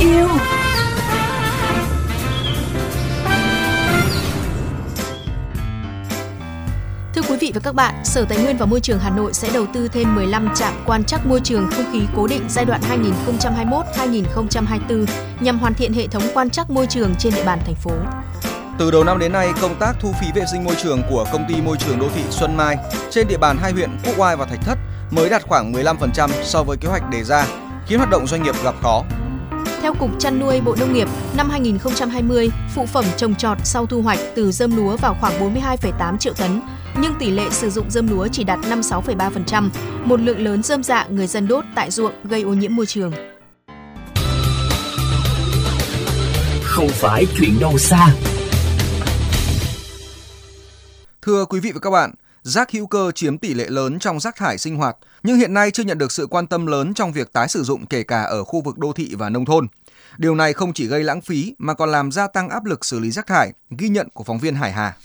yêu Thưa quý vị và các bạn, Sở Tài nguyên và Môi trường Hà Nội sẽ đầu tư thêm 15 trạm quan trắc môi trường không khí cố định giai đoạn 2021-2024 nhằm hoàn thiện hệ thống quan trắc môi trường trên địa bàn thành phố. Từ đầu năm đến nay, công tác thu phí vệ sinh môi trường của công ty môi trường đô thị Xuân Mai trên địa bàn hai huyện Quốc Oai và Thạch Thất mới đạt khoảng 15% so với kế hoạch đề ra, khiến hoạt động doanh nghiệp gặp khó. Theo Cục Chăn nuôi Bộ Nông nghiệp, năm 2020, phụ phẩm trồng trọt sau thu hoạch từ dơm lúa vào khoảng 42,8 triệu tấn, nhưng tỷ lệ sử dụng dơm lúa chỉ đạt 56,3%, một lượng lớn dơm dạ người dân đốt tại ruộng gây ô nhiễm môi trường. Không phải chuyện đâu xa. Thưa quý vị và các bạn, rác hữu cơ chiếm tỷ lệ lớn trong rác thải sinh hoạt, nhưng hiện nay chưa nhận được sự quan tâm lớn trong việc tái sử dụng kể cả ở khu vực đô thị và nông thôn. Điều này không chỉ gây lãng phí mà còn làm gia tăng áp lực xử lý rác thải, ghi nhận của phóng viên Hải Hà.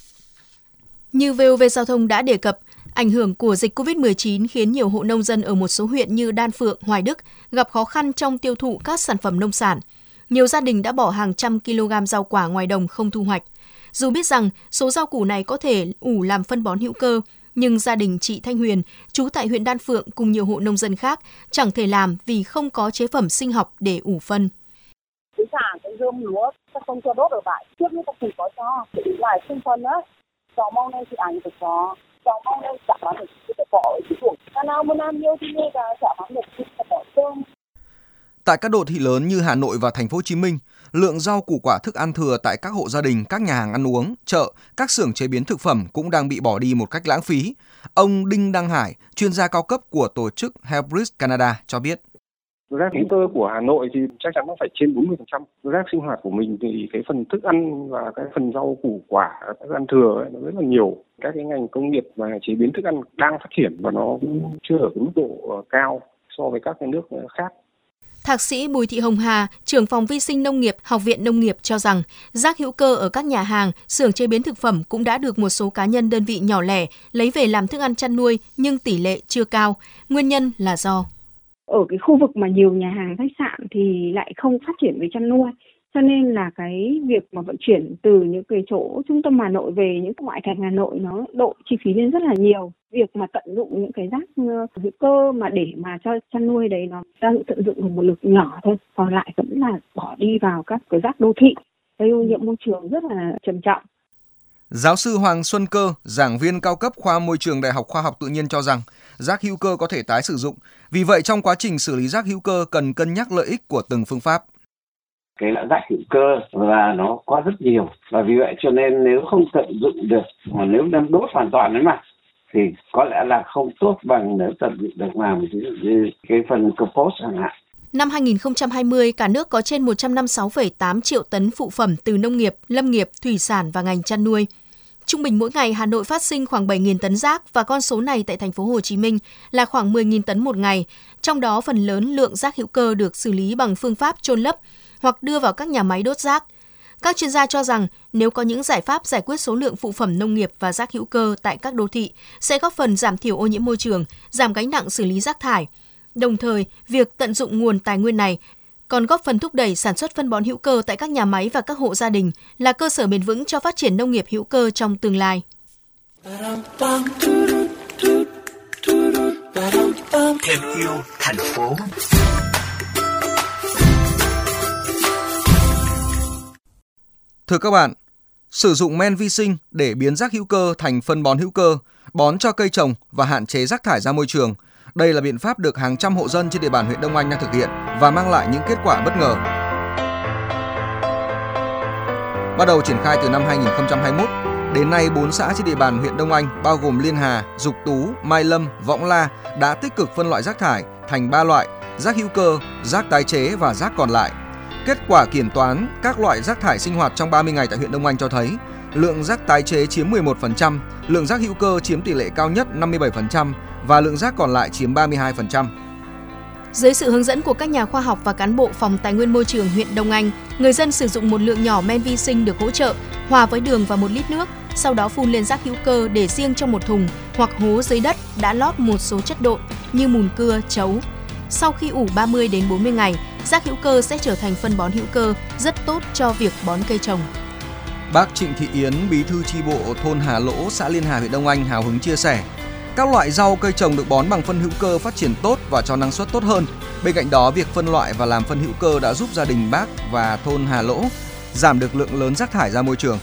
Như VOV Giao thông đã đề cập, ảnh hưởng của dịch COVID-19 khiến nhiều hộ nông dân ở một số huyện như Đan Phượng, Hoài Đức gặp khó khăn trong tiêu thụ các sản phẩm nông sản. Nhiều gia đình đã bỏ hàng trăm kg rau quả ngoài đồng không thu hoạch. Dù biết rằng số rau củ này có thể ủ làm phân bón hữu cơ, nhưng gia đình chị Thanh Huyền, trú tại huyện Đan Phượng cùng nhiều hộ nông dân khác chẳng thể làm vì không có chế phẩm sinh học để ủ phân. Cái xả, cái rơm lúa, ta không cho đốt ở bãi. Trước như ta chỉ có cho, để lại sinh phân á. Cháu mong nên thì ảnh được có. Cháu mong nên chả bán được cái cỏ ở cái ruộng. Ta nào muốn ăn nhiều thì nghe cả chả bán được cái. Tại các đô thị lớn như Hà Nội và Thành phố Hồ Chí Minh, lượng rau củ quả thức ăn thừa tại các hộ gia đình, các nhà hàng ăn uống, chợ, các xưởng chế biến thực phẩm cũng đang bị bỏ đi một cách lãng phí. Ông Đinh Đăng Hải, chuyên gia cao cấp của tổ chức Helbridge Canada cho biết. Rác hữu cơ của Hà Nội thì chắc chắn nó phải trên 40%. Rác sinh hoạt của mình thì cái phần thức ăn và cái phần rau củ quả, thức ăn thừa ấy, nó rất là nhiều. Các cái ngành công nghiệp và chế biến thức ăn đang phát triển và nó cũng chưa ở mức độ ờ, cao so với các cái nước khác. Thạc sĩ Bùi Thị Hồng Hà, trưởng phòng vi sinh nông nghiệp, Học viện Nông nghiệp cho rằng rác hữu cơ ở các nhà hàng, xưởng chế biến thực phẩm cũng đã được một số cá nhân đơn vị nhỏ lẻ lấy về làm thức ăn chăn nuôi nhưng tỷ lệ chưa cao. Nguyên nhân là do ở cái khu vực mà nhiều nhà hàng khách sạn thì lại không phát triển về chăn nuôi cho nên là cái việc mà vận chuyển từ những cái chỗ trung tâm Hà Nội về những ngoại thành Hà Nội nó độ chi phí lên rất là nhiều. Việc mà tận dụng những cái rác ờ, hữu cơ mà để mà cho chăn nuôi đấy nó đang tận dụng được một lực nhỏ thôi còn lại vẫn là bỏ đi vào các cái rác đô thị gây ô nhiễm môi trường rất là trầm trọng. Giáo sư Hoàng Xuân Cơ, giảng viên cao cấp khoa môi trường Đại học Khoa học Tự nhiên cho rằng rác hữu cơ có thể tái sử dụng. Vì vậy trong quá trình xử lý rác hữu cơ cần cân nhắc lợi ích của từng phương pháp cái loại rác hữu cơ và nó có rất nhiều và vì vậy cho nên nếu không tận dụng được mà nếu đem đốt hoàn toàn đấy mà thì có lẽ là không tốt bằng nếu tận dụng được làm ví dụ như cái phần compost chẳng hạn Năm 2020, cả nước có trên 156,8 triệu tấn phụ phẩm từ nông nghiệp, lâm nghiệp, thủy sản và ngành chăn nuôi. Trung bình mỗi ngày Hà Nội phát sinh khoảng 7.000 tấn rác và con số này tại thành phố Hồ Chí Minh là khoảng 10.000 tấn một ngày. Trong đó phần lớn lượng rác hữu cơ được xử lý bằng phương pháp chôn lấp hoặc đưa vào các nhà máy đốt rác. Các chuyên gia cho rằng nếu có những giải pháp giải quyết số lượng phụ phẩm nông nghiệp và rác hữu cơ tại các đô thị sẽ góp phần giảm thiểu ô nhiễm môi trường, giảm gánh nặng xử lý rác thải. Đồng thời, việc tận dụng nguồn tài nguyên này còn góp phần thúc đẩy sản xuất phân bón hữu cơ tại các nhà máy và các hộ gia đình là cơ sở bền vững cho phát triển nông nghiệp hữu cơ trong tương lai. Thêm yêu thành phố. Thưa các bạn, sử dụng men vi sinh để biến rác hữu cơ thành phân bón hữu cơ, bón cho cây trồng và hạn chế rác thải ra môi trường. Đây là biện pháp được hàng trăm hộ dân trên địa bàn huyện Đông Anh đang thực hiện và mang lại những kết quả bất ngờ. Bắt đầu triển khai từ năm 2021, đến nay 4 xã trên địa bàn huyện Đông Anh bao gồm Liên Hà, Dục Tú, Mai Lâm, Võng La đã tích cực phân loại rác thải thành 3 loại: rác hữu cơ, rác tái chế và rác còn lại Kết quả kiểm toán các loại rác thải sinh hoạt trong 30 ngày tại huyện Đông Anh cho thấy lượng rác tái chế chiếm 11%, lượng rác hữu cơ chiếm tỷ lệ cao nhất 57% và lượng rác còn lại chiếm 32%. Dưới sự hướng dẫn của các nhà khoa học và cán bộ phòng tài nguyên môi trường huyện Đông Anh, người dân sử dụng một lượng nhỏ men vi sinh được hỗ trợ hòa với đường và một lít nước, sau đó phun lên rác hữu cơ để riêng trong một thùng hoặc hố dưới đất đã lót một số chất độn như mùn cưa, chấu. Sau khi ủ 30 đến 40 ngày, rác hữu cơ sẽ trở thành phân bón hữu cơ rất tốt cho việc bón cây trồng. Bác Trịnh Thị Yến, bí thư chi bộ thôn Hà Lỗ, xã Liên Hà, huyện Đông Anh hào hứng chia sẻ, các loại rau cây trồng được bón bằng phân hữu cơ phát triển tốt và cho năng suất tốt hơn. Bên cạnh đó, việc phân loại và làm phân hữu cơ đã giúp gia đình bác và thôn Hà Lỗ giảm được lượng lớn rác thải ra môi trường.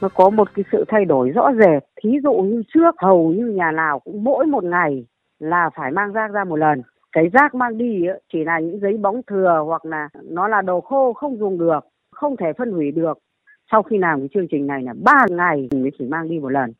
Nó có một cái sự thay đổi rõ rệt. Thí dụ như trước hầu như nhà nào cũng mỗi một ngày là phải mang rác ra một lần. Cái rác mang đi chỉ là những giấy bóng thừa hoặc là nó là đồ khô không dùng được, không thể phân hủy được. Sau khi làm cái chương trình này là 3 ngày mới chỉ mang đi một lần.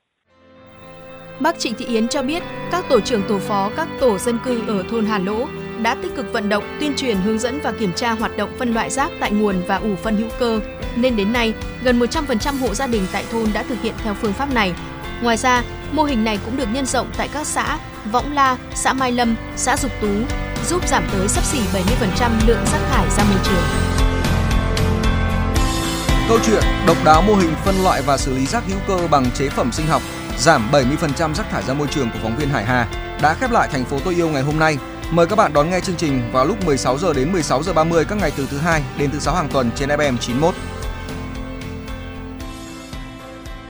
Bác Trịnh Thị Yến cho biết, các tổ trưởng tổ phó các tổ dân cư ở thôn Hà Lỗ đã tích cực vận động, tuyên truyền hướng dẫn và kiểm tra hoạt động phân loại rác tại nguồn và ủ phân hữu cơ, nên đến nay, gần 100% hộ gia đình tại thôn đã thực hiện theo phương pháp này. Ngoài ra, mô hình này cũng được nhân rộng tại các xã Võng La, xã Mai Lâm, xã Dục Tú, giúp giảm tới sắp xỉ 70% lượng rác thải ra môi trường. Câu chuyện độc đáo mô hình phân loại và xử lý rác hữu cơ bằng chế phẩm sinh học giảm 70% rác thải ra môi trường của phóng viên Hải Hà, đã khép lại thành phố tôi yêu ngày hôm nay. Mời các bạn đón nghe chương trình vào lúc 16 giờ đến 16 giờ 30 các ngày từ thứ hai đến thứ sáu hàng tuần trên FM 91.